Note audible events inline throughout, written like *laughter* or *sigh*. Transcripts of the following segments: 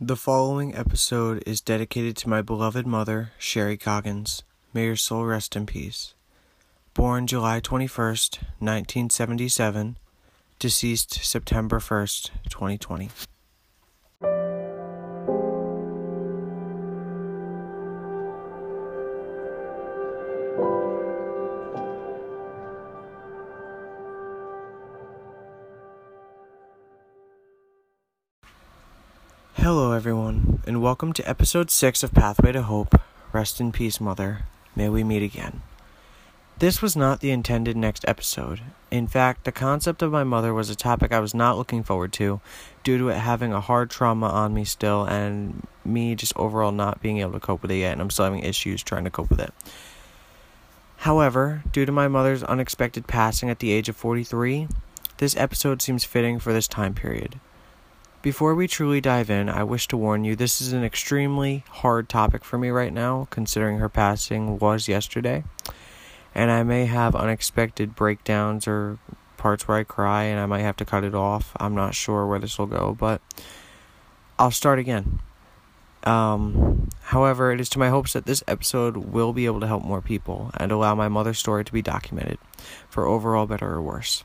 The following episode is dedicated to my beloved mother, Sherry Coggins. May your soul rest in peace. Born July 21st, 1977, deceased September 1st, 2020. Everyone, and welcome to episode 6 of Pathway to Hope. Rest in peace, Mother. May we meet again. This was not the intended next episode. In fact, the concept of my mother was a topic I was not looking forward to due to it having a hard trauma on me still and me just overall not being able to cope with it yet, and I'm still having issues trying to cope with it. However, due to my mother's unexpected passing at the age of 43, this episode seems fitting for this time period. Before we truly dive in, I wish to warn you this is an extremely hard topic for me right now, considering her passing was yesterday. And I may have unexpected breakdowns or parts where I cry and I might have to cut it off. I'm not sure where this will go, but I'll start again. Um, however, it is to my hopes that this episode will be able to help more people and allow my mother's story to be documented for overall better or worse.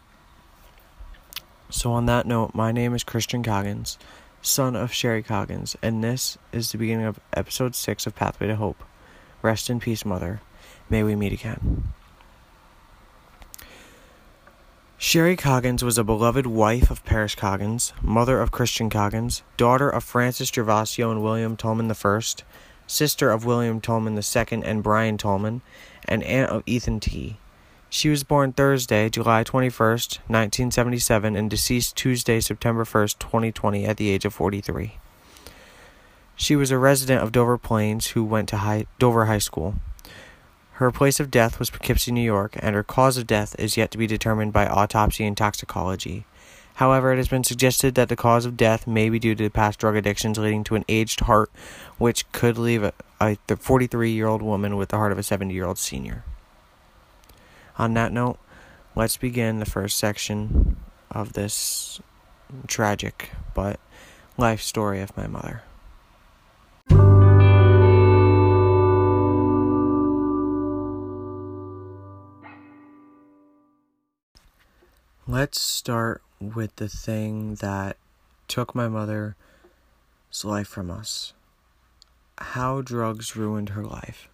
So, on that note, my name is Christian Coggins, son of Sherry Coggins, and this is the beginning of episode 6 of Pathway to Hope. Rest in peace, Mother. May we meet again. Sherry Coggins was a beloved wife of Paris Coggins, mother of Christian Coggins, daughter of Francis Gervasio and William Tolman I, sister of William Tolman II and Brian Tolman, and aunt of Ethan T. She was born Thursday, July 21st, 1977, and deceased Tuesday, September 1st, 2020, at the age of 43. She was a resident of Dover Plains who went to high, Dover High School. Her place of death was Poughkeepsie, New York, and her cause of death is yet to be determined by autopsy and toxicology. However, it has been suggested that the cause of death may be due to past drug addictions leading to an aged heart, which could leave a, a 43 year old woman with the heart of a 70 year old senior. On that note, let's begin the first section of this tragic but life story of my mother. Let's start with the thing that took my mother's life from us. How drugs ruined her life.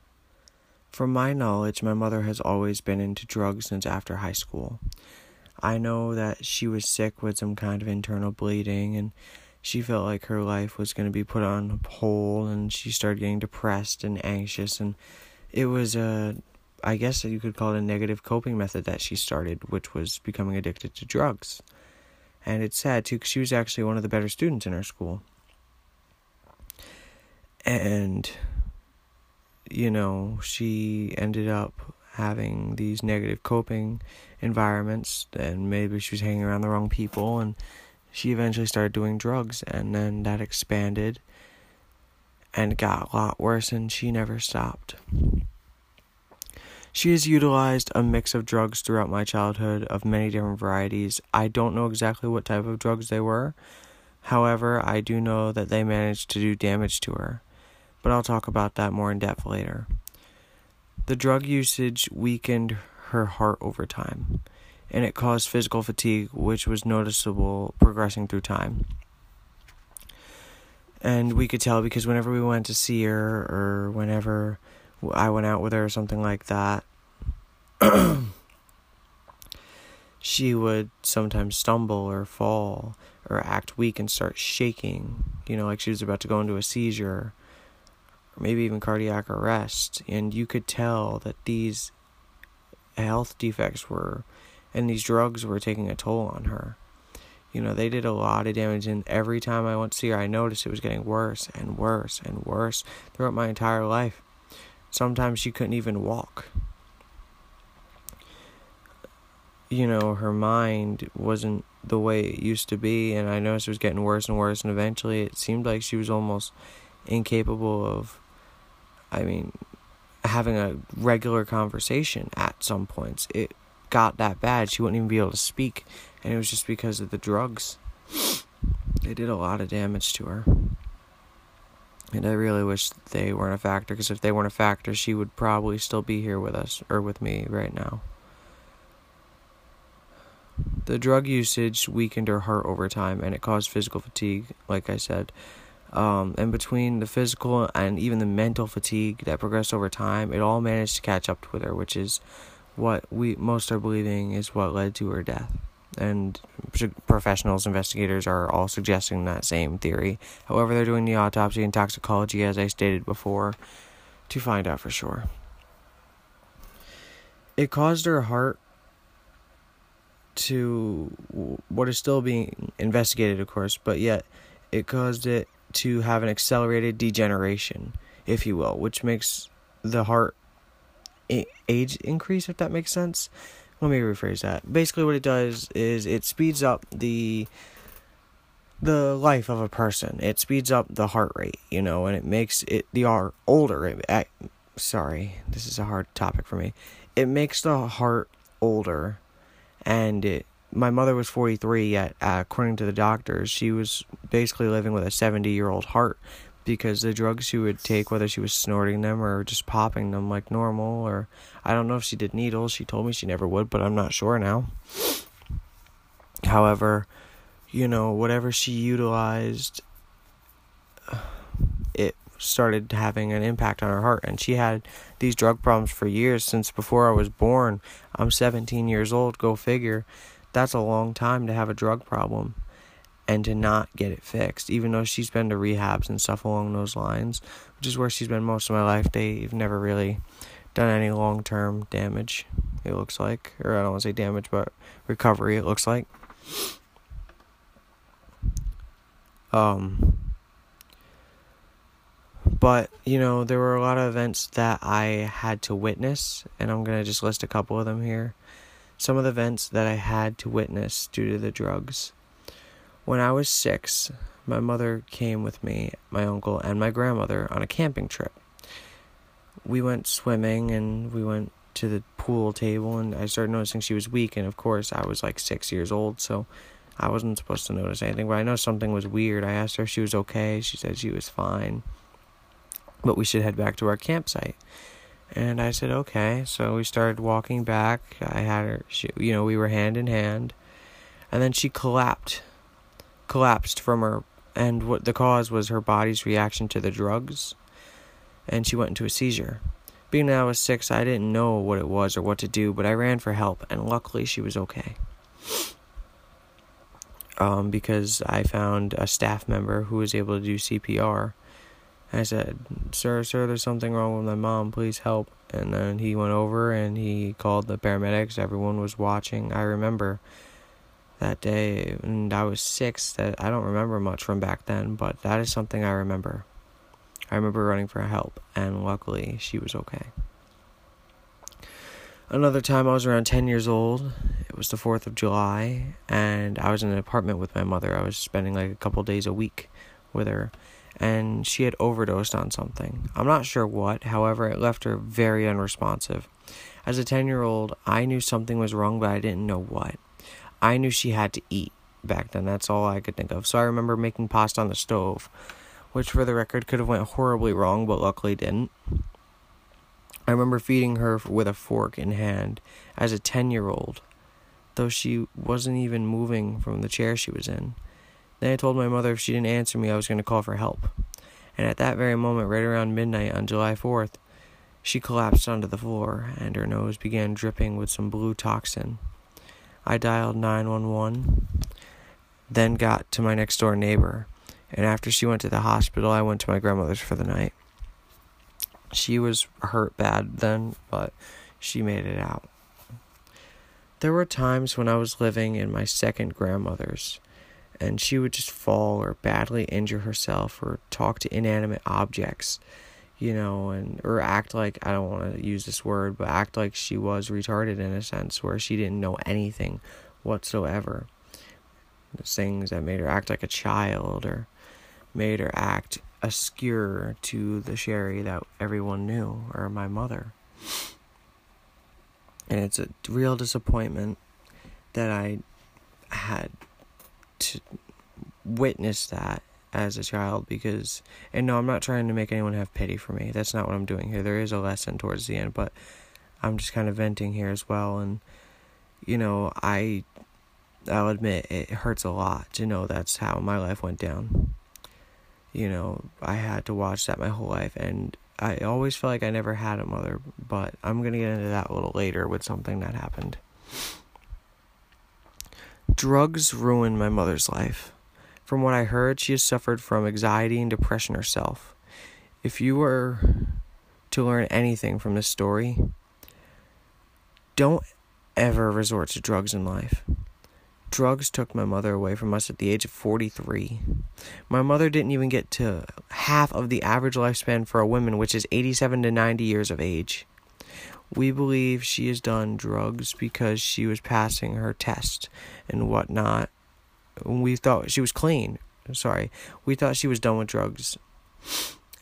From my knowledge, my mother has always been into drugs since after high school. I know that she was sick with some kind of internal bleeding and she felt like her life was going to be put on hold and she started getting depressed and anxious and it was a I guess that you could call it a negative coping method that she started which was becoming addicted to drugs. And it's sad too cuz she was actually one of the better students in her school. And you know, she ended up having these negative coping environments and maybe she was hanging around the wrong people and she eventually started doing drugs and then that expanded and got a lot worse and she never stopped. She has utilized a mix of drugs throughout my childhood of many different varieties. I don't know exactly what type of drugs they were. However, I do know that they managed to do damage to her but I'll talk about that more in depth later. The drug usage weakened her heart over time, and it caused physical fatigue, which was noticeable progressing through time. And we could tell because whenever we went to see her, or whenever I went out with her, or something like that, *clears throat* she would sometimes stumble or fall or act weak and start shaking, you know, like she was about to go into a seizure or maybe even cardiac arrest. And you could tell that these health defects were, and these drugs were taking a toll on her. You know, they did a lot of damage, and every time I went to see her, I noticed it was getting worse and worse and worse throughout my entire life. Sometimes she couldn't even walk. You know, her mind wasn't the way it used to be, and I noticed it was getting worse and worse, and eventually it seemed like she was almost incapable of I mean, having a regular conversation at some points. It got that bad. She wouldn't even be able to speak. And it was just because of the drugs. They did a lot of damage to her. And I really wish they weren't a factor because if they weren't a factor, she would probably still be here with us or with me right now. The drug usage weakened her heart over time and it caused physical fatigue, like I said. Um, and between the physical and even the mental fatigue that progressed over time, it all managed to catch up with her, which is what we most are believing is what led to her death. And professionals, investigators are all suggesting that same theory. However, they're doing the autopsy and toxicology, as I stated before, to find out for sure. It caused her heart to what is still being investigated, of course, but yet it caused it to have an accelerated degeneration, if you will, which makes the heart age increase, if that makes sense. Let me rephrase that. Basically, what it does is it speeds up the the life of a person. It speeds up the heart rate, you know, and it makes it the are older. I, sorry, this is a hard topic for me. It makes the heart older and it, my mother was 43 yet uh, according to the doctors she was basically living with a 70 year old heart because the drugs she would take whether she was snorting them or just popping them like normal or i don't know if she did needles she told me she never would but i'm not sure now however you know whatever she utilized *sighs* it started having an impact on her heart and she had these drug problems for years since before I was born. I'm 17 years old, go figure. That's a long time to have a drug problem and to not get it fixed, even though she's been to rehabs and stuff along those lines, which is where she's been most of my life. They've never really done any long term damage, it looks like. Or I don't want to say damage, but recovery, it looks like. Um, but, you know, there were a lot of events that I had to witness, and I'm going to just list a couple of them here. Some of the events that I had to witness due to the drugs. When I was six, my mother came with me, my uncle, and my grandmother on a camping trip. We went swimming and we went to the pool table, and I started noticing she was weak. And of course, I was like six years old, so I wasn't supposed to notice anything, but I know something was weird. I asked her if she was okay. She said she was fine but we should head back to our campsite. And I said, okay. So we started walking back. I had her, she, you know, we were hand in hand. And then she collapsed, collapsed from her, and what the cause was her body's reaction to the drugs. And she went into a seizure. Being that I was six, I didn't know what it was or what to do, but I ran for help, and luckily she was okay. Um, because I found a staff member who was able to do CPR I said, Sir, sir, there's something wrong with my mom. Please help. And then he went over and he called the paramedics. Everyone was watching. I remember that day, and I was six. That I don't remember much from back then, but that is something I remember. I remember running for help, and luckily she was okay. Another time I was around 10 years old. It was the 4th of July, and I was in an apartment with my mother. I was spending like a couple days a week with her and she had overdosed on something. I'm not sure what, however, it left her very unresponsive. As a 10 year old, I knew something was wrong, but I didn't know what. I knew she had to eat back then, that's all I could think of. So I remember making pasta on the stove, which for the record could have went horribly wrong, but luckily didn't. I remember feeding her with a fork in hand as a 10 year old, though she wasn't even moving from the chair she was in. Then I told my mother if she didn't answer me, I was going to call for help. And at that very moment, right around midnight on July 4th, she collapsed onto the floor and her nose began dripping with some blue toxin. I dialed 911, then got to my next door neighbor, and after she went to the hospital, I went to my grandmother's for the night. She was hurt bad then, but she made it out. There were times when I was living in my second grandmother's and she would just fall or badly injure herself or talk to inanimate objects you know and or act like i don't want to use this word but act like she was retarded in a sense where she didn't know anything whatsoever. The things that made her act like a child or made her act askew to the sherry that everyone knew or my mother. And it's a real disappointment that i had to witness that as a child because and no I'm not trying to make anyone have pity for me. That's not what I'm doing here. There is a lesson towards the end, but I'm just kind of venting here as well and you know, I I'll admit it hurts a lot to know that's how my life went down. You know, I had to watch that my whole life and I always felt like I never had a mother, but I'm going to get into that a little later with something that happened. Drugs ruined my mother's life. From what I heard, she has suffered from anxiety and depression herself. If you were to learn anything from this story, don't ever resort to drugs in life. Drugs took my mother away from us at the age of 43. My mother didn't even get to half of the average lifespan for a woman, which is 87 to 90 years of age. We believe she has done drugs because she was passing her test and whatnot. We thought she was clean. Sorry. We thought she was done with drugs.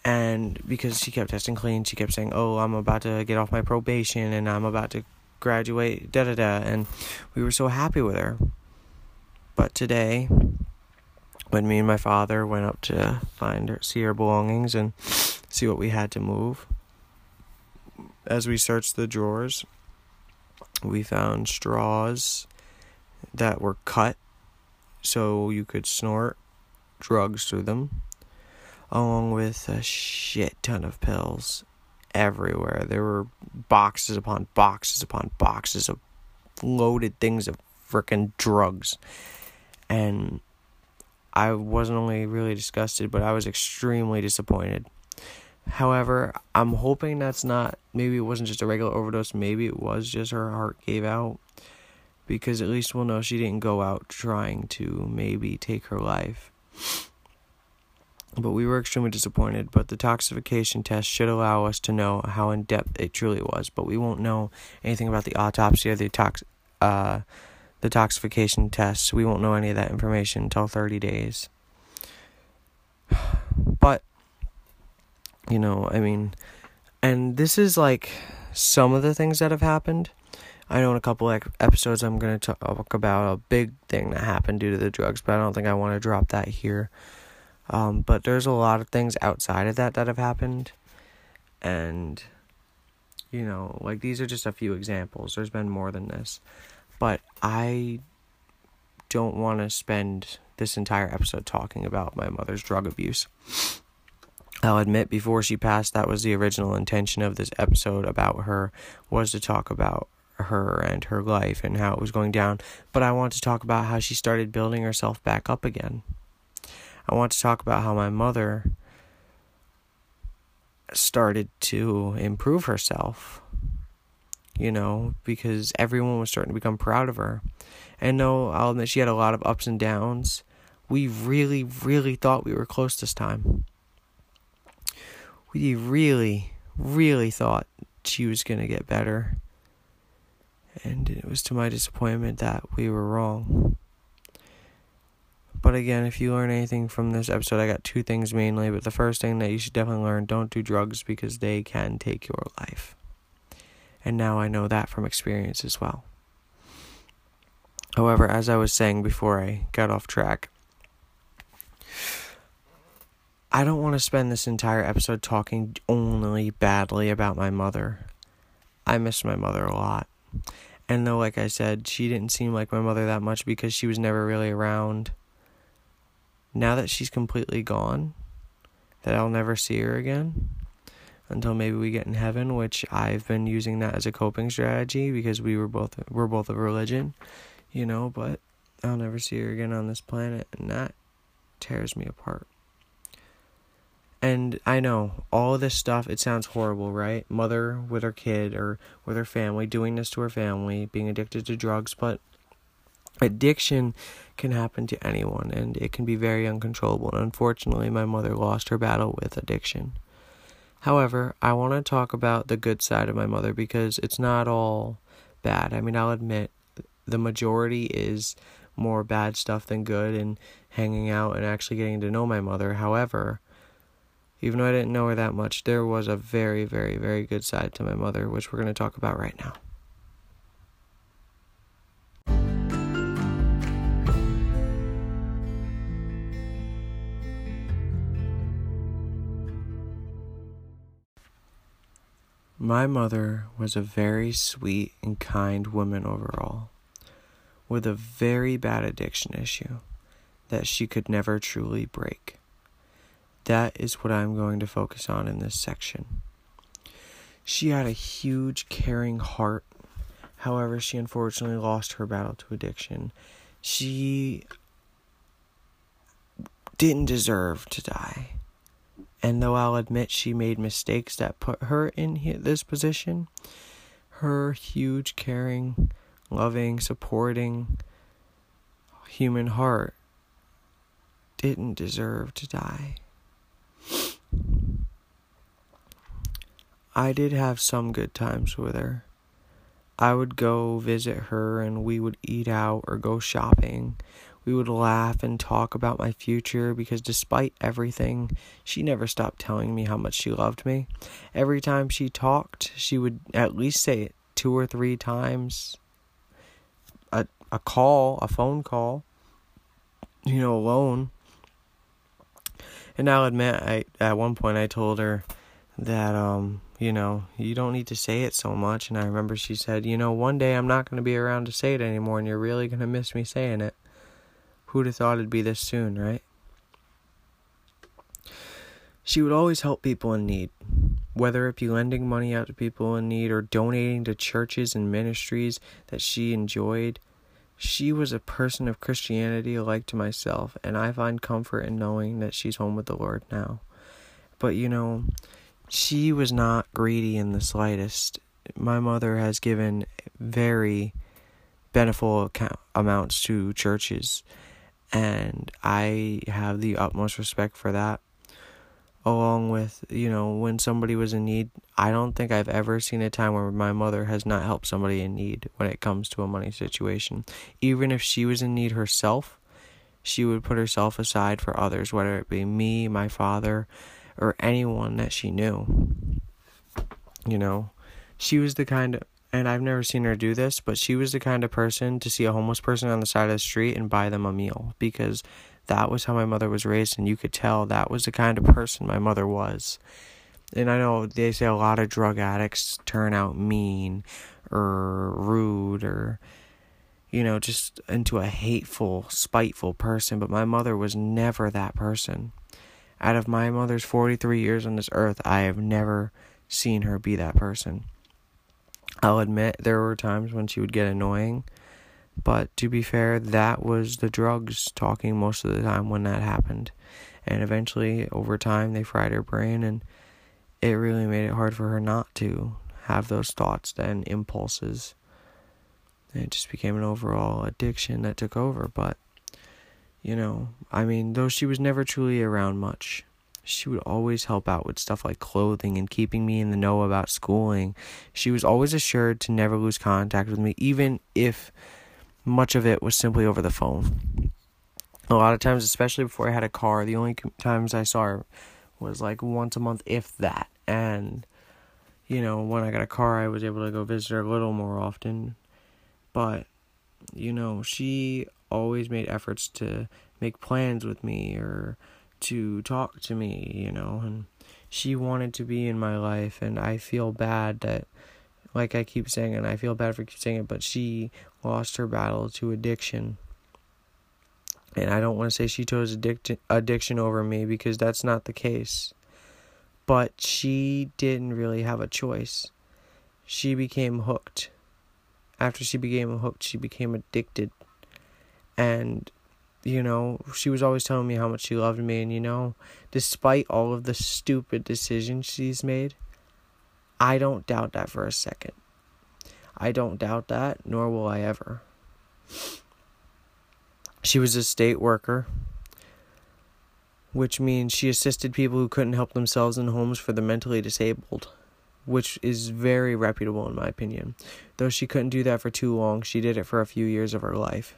And because she kept testing clean, she kept saying, Oh, I'm about to get off my probation and I'm about to graduate, da da da. And we were so happy with her. But today, when me and my father went up to find her, see her belongings and see what we had to move, as we searched the drawers, we found straws that were cut so you could snort drugs through them, along with a shit ton of pills everywhere. There were boxes upon boxes upon boxes of loaded things of freaking drugs and I wasn't only really disgusted, but I was extremely disappointed. However, I'm hoping that's not, maybe it wasn't just a regular overdose, maybe it was just her heart gave out. Because at least we'll know she didn't go out trying to maybe take her life. But we were extremely disappointed. But the toxification test should allow us to know how in depth it truly was. But we won't know anything about the autopsy or the tox, uh, the toxification tests. We won't know any of that information until 30 days. *sighs* But, you know, I mean, and this is like some of the things that have happened. I know in a couple episodes I'm going to talk about a big thing that happened due to the drugs, but I don't think I want to drop that here. Um, but there's a lot of things outside of that that have happened. And, you know, like these are just a few examples. There's been more than this. But I don't want to spend this entire episode talking about my mother's drug abuse. I'll admit before she passed that was the original intention of this episode about her was to talk about her and her life and how it was going down, but I want to talk about how she started building herself back up again. I want to talk about how my mother started to improve herself you know, because everyone was starting to become proud of her. And no, I'll admit she had a lot of ups and downs. We really, really thought we were close this time. We really, really thought she was going to get better. And it was to my disappointment that we were wrong. But again, if you learn anything from this episode, I got two things mainly. But the first thing that you should definitely learn don't do drugs because they can take your life and now I know that from experience as well. However, as I was saying before I got off track, I don't want to spend this entire episode talking only badly about my mother. I miss my mother a lot. And though, like I said, she didn't seem like my mother that much because she was never really around, now that she's completely gone, that I'll never see her again, until maybe we get in heaven, which I've been using that as a coping strategy because we were both we're both of religion, you know, but I'll never see her again on this planet and that tears me apart. And I know all this stuff, it sounds horrible, right? Mother with her kid or with her family, doing this to her family, being addicted to drugs, but addiction can happen to anyone and it can be very uncontrollable. And unfortunately, my mother lost her battle with addiction. However, I want to talk about the good side of my mother because it's not all bad. I mean, I'll admit the majority is more bad stuff than good and hanging out and actually getting to know my mother. However, even though I didn't know her that much, there was a very, very, very good side to my mother, which we're going to talk about right now. My mother was a very sweet and kind woman overall, with a very bad addiction issue that she could never truly break. That is what I'm going to focus on in this section. She had a huge, caring heart. However, she unfortunately lost her battle to addiction. She didn't deserve to die. And though I'll admit she made mistakes that put her in this position, her huge, caring, loving, supporting human heart didn't deserve to die. I did have some good times with her. I would go visit her and we would eat out or go shopping. We would laugh and talk about my future because despite everything, she never stopped telling me how much she loved me. Every time she talked, she would at least say it two or three times. A a call, a phone call, you know, alone. And I'll admit I at one point I told her that um you know you don't need to say it so much. And i remember she said you know one day i'm not going to be around to say it anymore and you're really going to miss me saying it. Who'd have thought it'd be this soon right? She would always help people in need whether it be lending money out to people in need or donating to churches and ministries that she enjoyed. She was a person of christianity like to myself and i find comfort in knowing that she's home with the lord now. But you know she was not greedy in the slightest. My mother has given very beneficial amounts to churches, and I have the utmost respect for that. Along with, you know, when somebody was in need, I don't think I've ever seen a time where my mother has not helped somebody in need when it comes to a money situation. Even if she was in need herself, she would put herself aside for others, whether it be me, my father, or anyone that she knew. You know, she was the kind of, and I've never seen her do this, but she was the kind of person to see a homeless person on the side of the street and buy them a meal because that was how my mother was raised, and you could tell that was the kind of person my mother was. And I know they say a lot of drug addicts turn out mean or rude or, you know, just into a hateful, spiteful person, but my mother was never that person. Out of my mother's 43 years on this earth, I have never seen her be that person. I'll admit there were times when she would get annoying, but to be fair, that was the drugs talking most of the time when that happened. And eventually, over time, they fried her brain, and it really made it hard for her not to have those thoughts and impulses. It just became an overall addiction that took over. But you know, I mean, though she was never truly around much, she would always help out with stuff like clothing and keeping me in the know about schooling. She was always assured to never lose contact with me, even if much of it was simply over the phone. A lot of times, especially before I had a car, the only times I saw her was like once a month, if that. And, you know, when I got a car, I was able to go visit her a little more often. But, you know, she always made efforts to make plans with me or to talk to me, you know, and she wanted to be in my life and I feel bad that like I keep saying and I feel bad for saying it, but she lost her battle to addiction. And I don't want to say she chose addiction over me because that's not the case. But she didn't really have a choice. She became hooked. After she became hooked, she became addicted and you know she was always telling me how much she loved me. And you know despite all of the stupid decisions she's made i don't doubt that for a second. I don't doubt that nor will i ever. She was a state worker which means she assisted people who couldn't help themselves in homes for the mentally disabled which is very reputable in my opinion. Though she couldn't do that for too long she did it for a few years of her life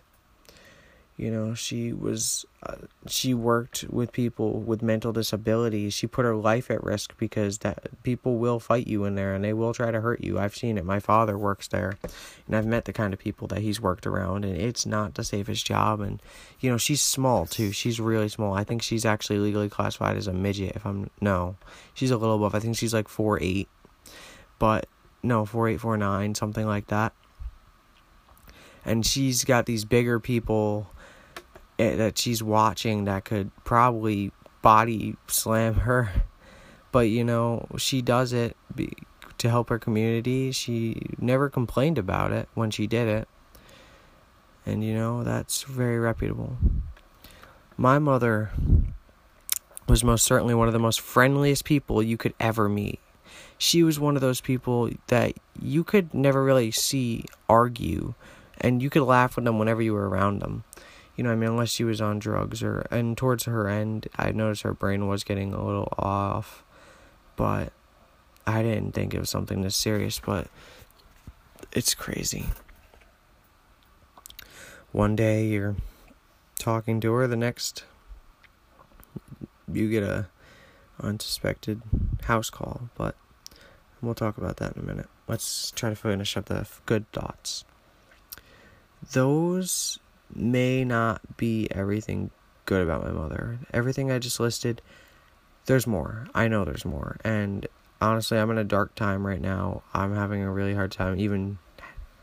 you know she was uh, she worked with people with mental disabilities. She put her life at risk because that people will fight you in there and they will try to hurt you. I've seen it. My father works there and i've met the kind of people that he's worked around and it's not the safest job. And you know she's small too. She's really small. I think she's actually legally classified as a midget if i'm no she's a little above. I think she's like four eight but no, 4849, something like that. And she's got these bigger people Eh, that she's watching that could probably body slam her. But you know, she does it to help her community. She never complained about it when she did it. And you know, that's very reputable. My mother was most certainly one of the most friendliest people you could ever meet. She was one of those people that you could never really see argue and you could laugh with them whenever you were around them. You know, I mean, unless she was on drugs or, and towards her end, I noticed her brain was getting a little off, but I didn't think it was something this serious, but it's crazy. One day you're talking to her, the next you get a unsuspected house call, but we'll talk about that in a minute. Let's try to finish up the good thoughts. Those may not be everything good about my mother. Everything I just listed, there's more. I know there's more. And honestly, I'm in a dark time right now. I'm having a really hard time even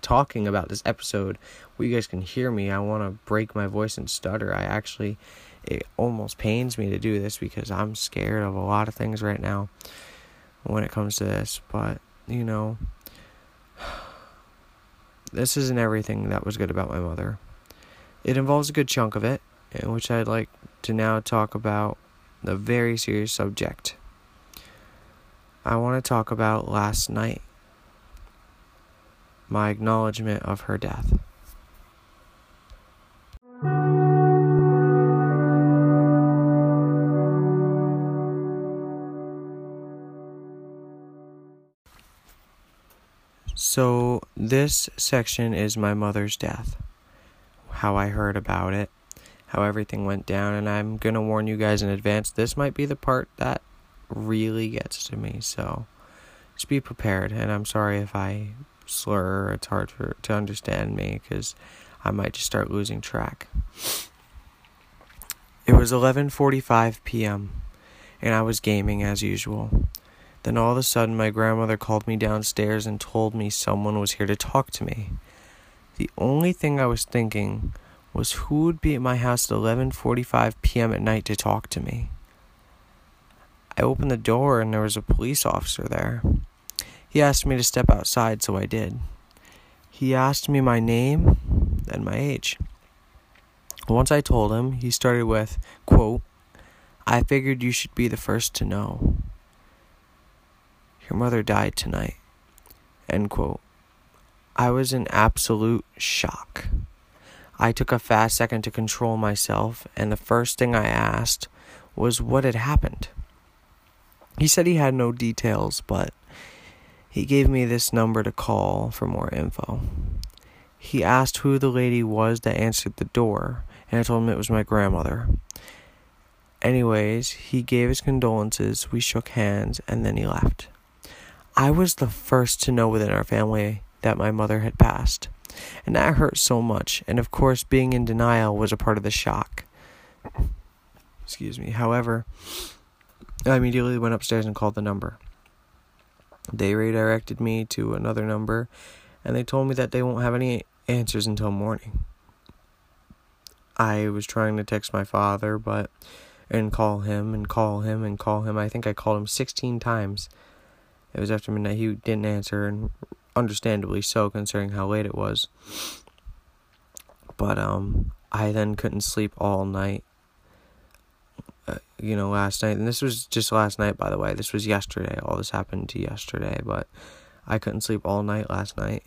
talking about this episode where you guys can hear me. I want to break my voice and stutter. I actually, it almost pains me to do this because I'm scared of a lot of things right now when it comes to this. But, you know, *sighs* this isn't everything that was good about my mother. It involves a good chunk of it, in which I'd like to now talk about a very serious subject. I want to talk about last night, my acknowledgement of her death. So, this section is my mother's death how I heard about it, how everything went down, and I'm gonna warn you guys in advance. This might be the part that really gets to me, so just be prepared. And I'm sorry if I slur; it's hard for to understand me because I might just start losing track. It was 11:45 p.m. and I was gaming as usual. Then all of a sudden my grandmother called me downstairs and told me someone was here to talk to me. The only thing I was thinking was who would be at my house at 11:45 p.m. at night to talk to me. I opened the door and there was a police officer there. He asked me to step outside, so I did. He asked me my name and my age. Once I told him, he started with, quote, I figured you should be the first to know. Your mother died tonight. End quote. I was in absolute shock. I took a fast second to control myself, and the first thing I asked was what had happened. He said he had no details, but he gave me this number to call for more info. He asked who the lady was that answered the door, and I told him it was my grandmother. Anyways, he gave his condolences, we shook hands, and then he left. I was the first to know within our family that my mother had passed. And that hurt so much, and of course, being in denial was a part of the shock. Excuse me. However, I immediately went upstairs and called the number. They redirected me to another number, and they told me that they won't have any answers until morning. I was trying to text my father, but and call him and call him and call him. I think I called him 16 times. It was after midnight. He didn't answer, and understandably so, considering how late it was. But um, I then couldn't sleep all night. Uh, you know, last night, and this was just last night, by the way. This was yesterday. All this happened to yesterday, but I couldn't sleep all night last night,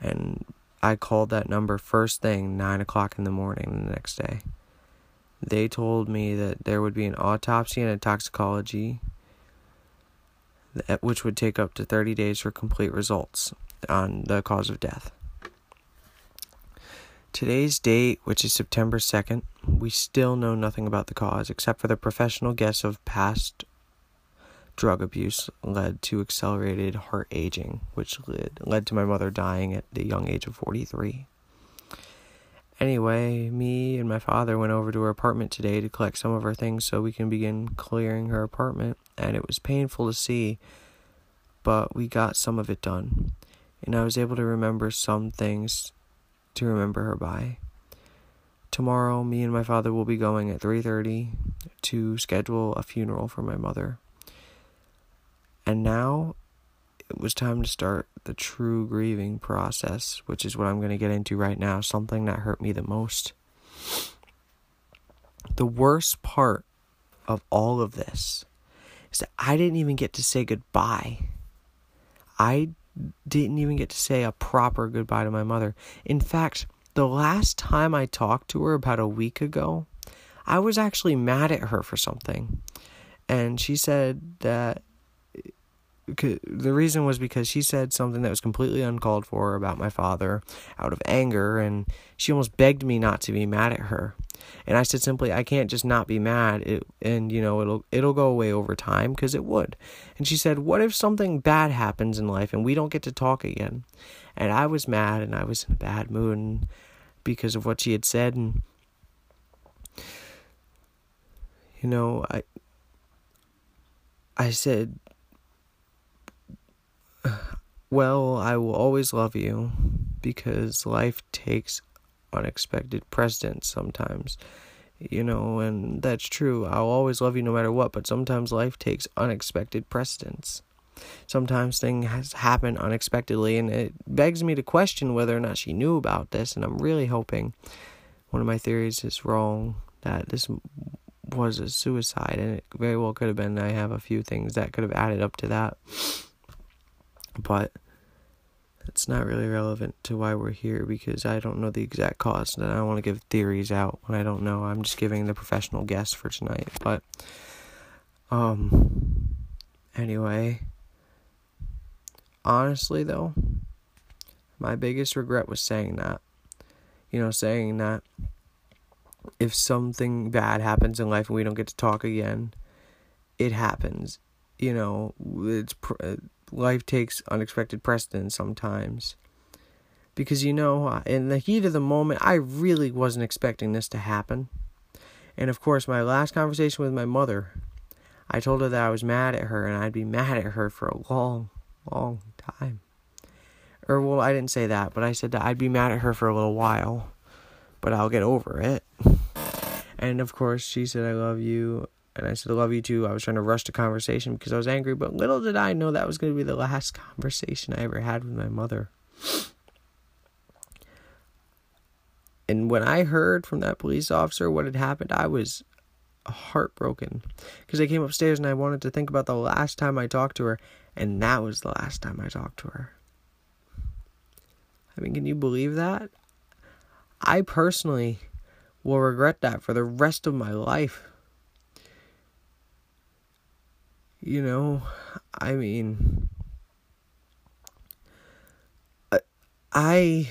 and I called that number first thing, nine o'clock in the morning the next day. They told me that there would be an autopsy and a toxicology which would take up to 30 days for complete results on the cause of death. Today's date, which is September 2nd, we still know nothing about the cause except for the professional guess of past drug abuse led to accelerated heart aging, which led, led to my mother dying at the young age of 43. Anyway, me and my father went over to her apartment today to collect some of her things so we can begin clearing her apartment, and it was painful to see but we got some of it done. And I was able to remember some things to remember her by. Tomorrow, me and my father will be going at 3:30 to schedule a funeral for my mother. And now it was time to start the true grieving process, which is what I'm going to get into right now, something that hurt me the most. The worst part of all of this is that I didn't even get to say goodbye. I didn't even get to say a proper goodbye to my mother. In fact, the last time I talked to her about a week ago, I was actually mad at her for something. And she said that the reason was because she said something that was completely uncalled for about my father out of anger and she almost begged me not to be mad at her. And i said simply i can't just not be mad. It, and you know it'll it'll go away over time because it would. And she said what if something bad happens in life and we don't get to talk again? And i was mad and i was in a bad mood because of what she had said and you know i i said well, I will always love you because life takes unexpected precedence sometimes. You know, and that's true. I'll always love you no matter what, but sometimes life takes unexpected precedence. Sometimes things happen unexpectedly, and it begs me to question whether or not she knew about this. And I'm really hoping one of my theories is wrong that this was a suicide, and it very well could have been. I have a few things that could have added up to that. But it's not really relevant to why we're here because I don't know the exact cause and I don't want to give theories out when I don't know. I'm just giving the professional guess for tonight. But um anyway, honestly though, my biggest regret was saying that. You know, saying that if something bad happens in life and we don't get to talk again, it happens. You know, it's life takes unexpected precedence sometimes. Because, you know, in the heat of the moment, I really wasn't expecting this to happen. And of course, my last conversation with my mother, I told her that I was mad at her and I'd be mad at her for a long, long time. Or, well, I didn't say that, but I said that I'd be mad at her for a little while, but I'll get over it. *laughs* And of course, she said, I love you. And I said, I love you too. I was trying to rush the conversation because I was angry, but little did I know that was going to be the last *laughs* conversation I ever had with my mother. And when I heard from that police officer what had happened, I was heartbroken because I came upstairs and I wanted to think about the last time I talked to her, and that was the last time I talked to her. I mean, can you believe that? I personally will regret that for the rest of my life. You know, I mean, I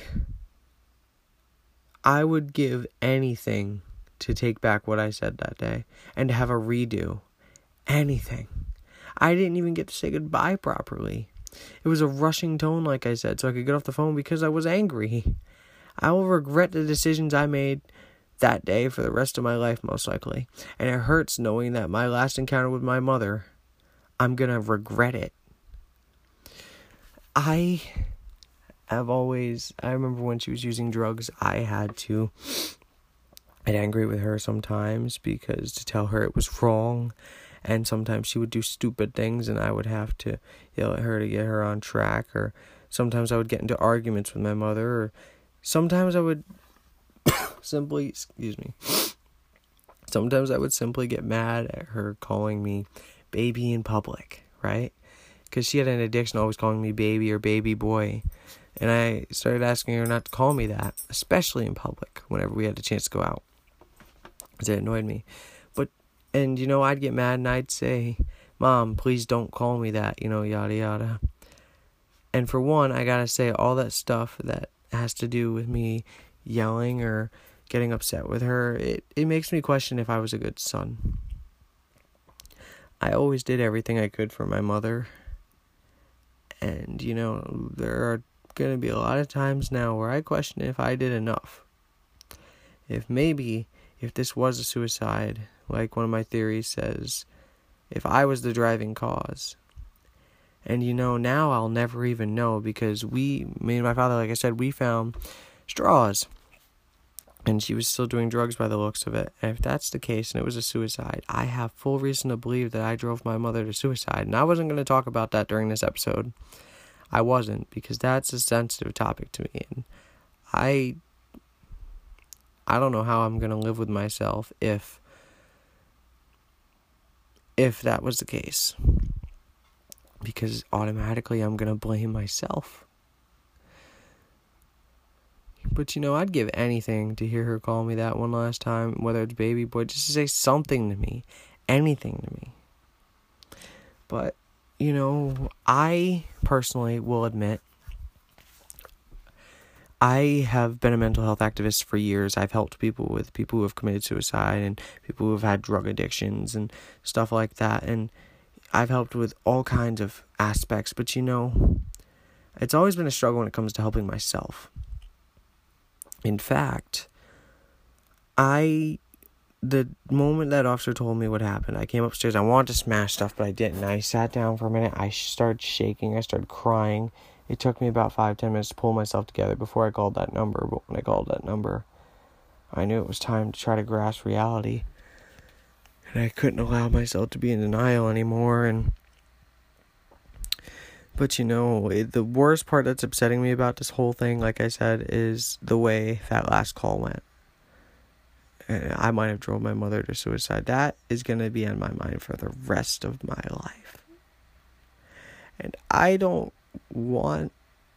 I would give anything to take back what I said that day and to have a redo. Anything. I didn't even get to say goodbye properly. It was a rushing tone, like I said, so I could get off the phone because I was angry. I will regret the decisions I made that day for the rest of my life, most likely. And it hurts knowing that my last encounter with my mother I'm going to regret it. I have always, I remember when she was using drugs, I had to get angry with her sometimes because to tell her it was wrong. And sometimes she would do stupid things, and I would have to yell at her to get her on track. Or sometimes I would get into arguments with my mother, or sometimes I would *coughs* simply, excuse me, sometimes I would simply get mad at her calling me baby in public, right? Because she had an addiction always calling me baby or baby boy. And I started asking her not to call me that, especially in public, whenever we had a chance to go out. Because it annoyed me. But, and you know, I'd get mad and I'd say, Mom, please don't call me that, you know, yada yada. And for one, I gotta say, all that stuff that has to do with me yelling or getting upset with her, it, it makes me question if I was a good son. I always did everything I could for my mother. And, you know, there are going to be a lot of times now where I question if I did enough. If maybe, if this was a suicide, like one of my theories says, if I was the driving cause, And you know, now I'll never even know because we, me and my father, like I said, we found straws. And she was still doing drugs by the looks of it. And if that's the case and it was a suicide, I have full reason to believe that I drove my mother to suicide. And I wasn't going to talk about that during this episode. I wasn't because that's a sensitive topic to me. And I I don't know how I'm going to live with myself if if that was the case because automatically I'm going to blame myself. But you know, I'd give anything to hear her call me that one last time, whether it's baby boy, just to say something to me, anything to me. But, you know, I personally will admit I have been a mental health activist for years. I've helped people with people who have committed suicide and people who have had drug addictions and stuff like that. And I've helped with all kinds of aspects, but you know, it's always been a struggle when it comes to helping myself. In fact, I the moment that officer told me what happened, I came upstairs. I wanted to smash stuff, but I didn't. I sat down for a minute. I started shaking. I started crying. It took me about five, ten minutes to pull myself together before I called that number. But when I called that number, I knew it was time to try to grasp reality. And I couldn't allow myself to be in denial anymore. And but you know, it, the worst part that's upsetting me about this whole thing, like I said, is the way that last call went. And I might have drove my mother to suicide. That is going to be on my mind for the rest of my life. And I don't want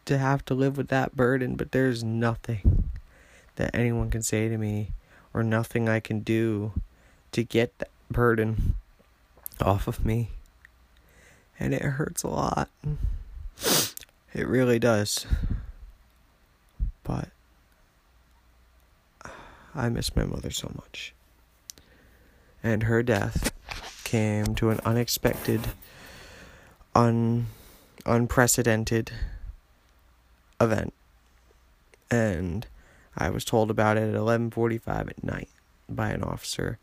to have to live with that burden, but there's nothing that anyone can say to me or nothing I can do to get that burden off of me. And it hurts a lot. It really does. But I miss my mother so much. And her death came to an unexpected, un unprecedented event. And I was told about it at 11:45 at night by an officer.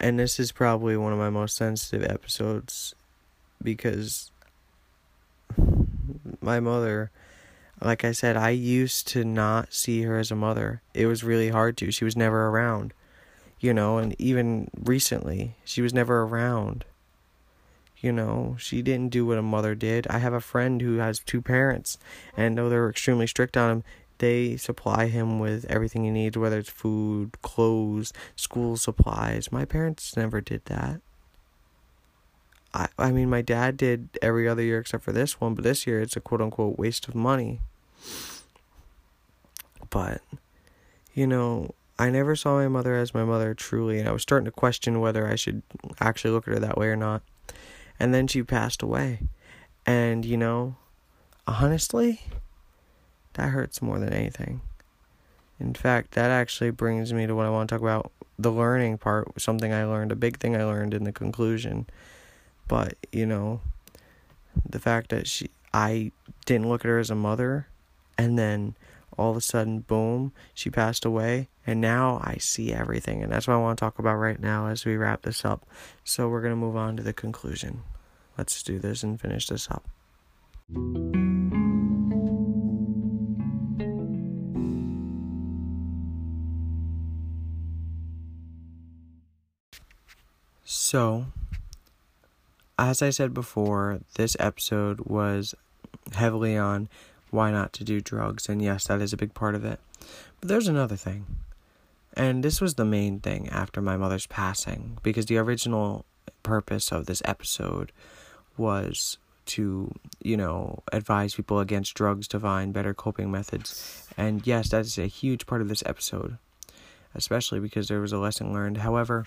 And this is probably one of my most sensitive episodes because my mother like I said, I used to not see her as a mother. It was really hard to. She was never around you know, and even recently, she was never around. You know, she didn't do what a mother did. I have a friend who has two parents, and though they're extremely strict on him, they supply him with everything he needs, whether it's food, clothes, school supplies. My parents never did that. I I mean, my dad did every other year except for this one, but this year it's a quote unquote waste of money. But, you know, I never saw my mother as my mother truly, and I was starting to question whether I should actually look at her that way or not. And then she passed away. And, you know, honestly, that hurts more than anything. In fact, that actually brings me to what I want to talk about the learning part, something I learned, a big thing I learned in the conclusion. But, you know, the fact that she I didn't look at her as a mother and then all of a sudden, boom, she passed away. And now I see everything. And that's what I want to talk about right now as we wrap this up. So we're going to move on to the conclusion. Let's do this and finish this up. So, as I said before, this episode was heavily on why not to do drugs. And yes, that is a big part of it. But there's another thing. And this was the main thing after my mother's passing, because the original purpose of this episode was to, you know, advise people against drugs to find better coping methods. And yes, that is a huge part of this episode, especially because there was a lesson learned. However,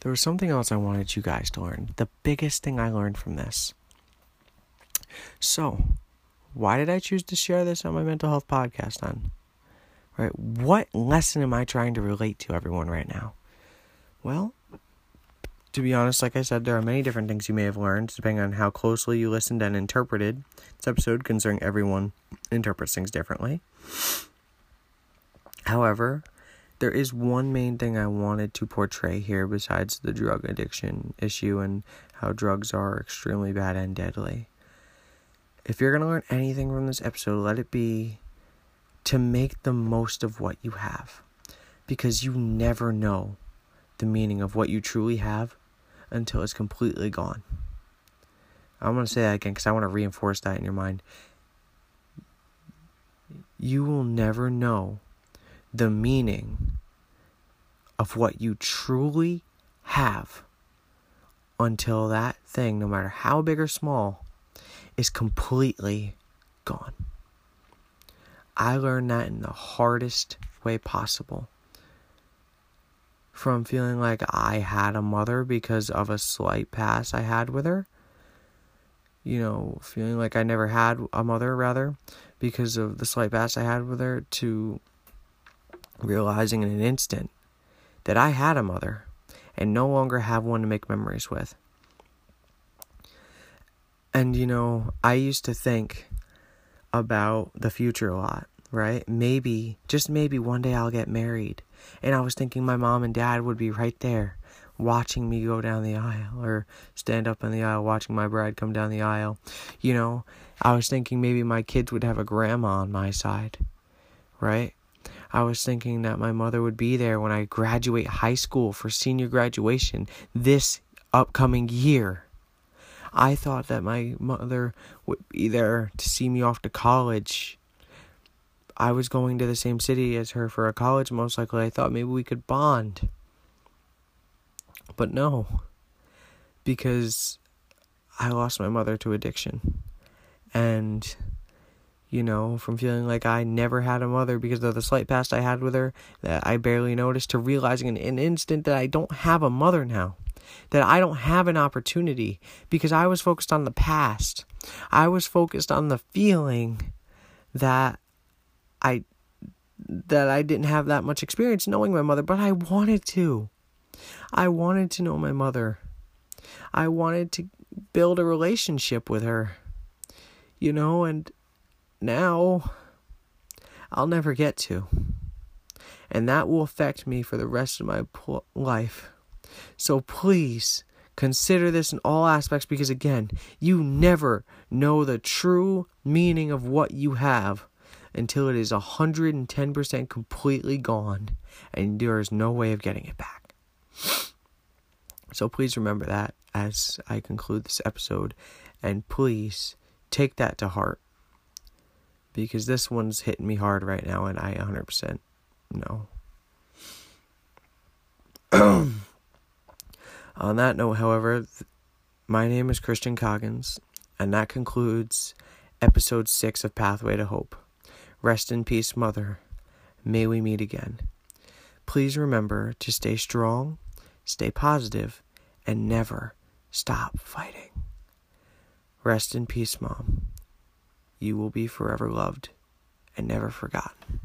there was something else I wanted you guys to learn. The biggest thing I learned from this. So, why did I choose to share this on my mental health podcast on? Right? What lesson am I trying to relate to everyone right now? Well, to be honest, like I said, there are many different things you may have learned depending on how closely you listened and interpreted this episode, concerning everyone interprets things differently. However, there is one main thing I wanted to portray here besides the drug addiction issue and how drugs are extremely bad and deadly. If you're going to learn anything from this episode, let it be to make the most of what you have. Because you never know the meaning of what you truly have until it's completely gone. I'm going to say that again because I want to reinforce that in your mind. You will never know the meaning of what you truly have until that thing, no matter how big or small, is completely gone. I learned that in the hardest way possible. From feeling like I had a mother because of a slight past I had with her. You know, feeling like I never had a mother, rather, because of the slight past I had with her, to realizing in an instant that I had a mother and no longer have one to make memories with. And you know, I used to think about the future a lot, right? Maybe, just maybe one day I'll get married. And I was thinking my mom and dad would be right there watching me go down the aisle or stand up in the aisle watching my bride come down the aisle. You know, I was thinking maybe my kids would have a grandma on my side, right? I was thinking that my mother would be there when I graduate high school for senior graduation this upcoming year. I thought that my mother would be there to see me off to college. I was going to the same city as her for a college, most likely. I thought maybe we could bond. But no, because I lost my mother to addiction. And you know, from feeling like I never had a mother because of the slight past I had with her that I barely noticed to realizing in an instant that I don't have a mother now. That I don't have an opportunity because I was focused on the past. I was focused on the feeling that I that I didn't have that much experience knowing my mother, but I wanted to. I wanted to know my mother. I wanted to build a relationship with her. You know, and now I'll never get to. And that will affect me for the rest of my life. So please consider this in all aspects because, again, you never know the true meaning of what you have until it is 110% completely gone and there is no way of getting it back. *sniffs* So please remember that as I conclude this episode and please take that to heart because this one's hitting me hard right now, and I 100% know. *clears throat* On that note, however, th- my name is Christian Coggins, and that concludes episode 6 of Pathway to Hope. Rest in peace, Mother. May we meet again. Please remember to stay strong, stay positive, and never stop fighting. Rest in peace, Mom you will be forever loved and never forgotten.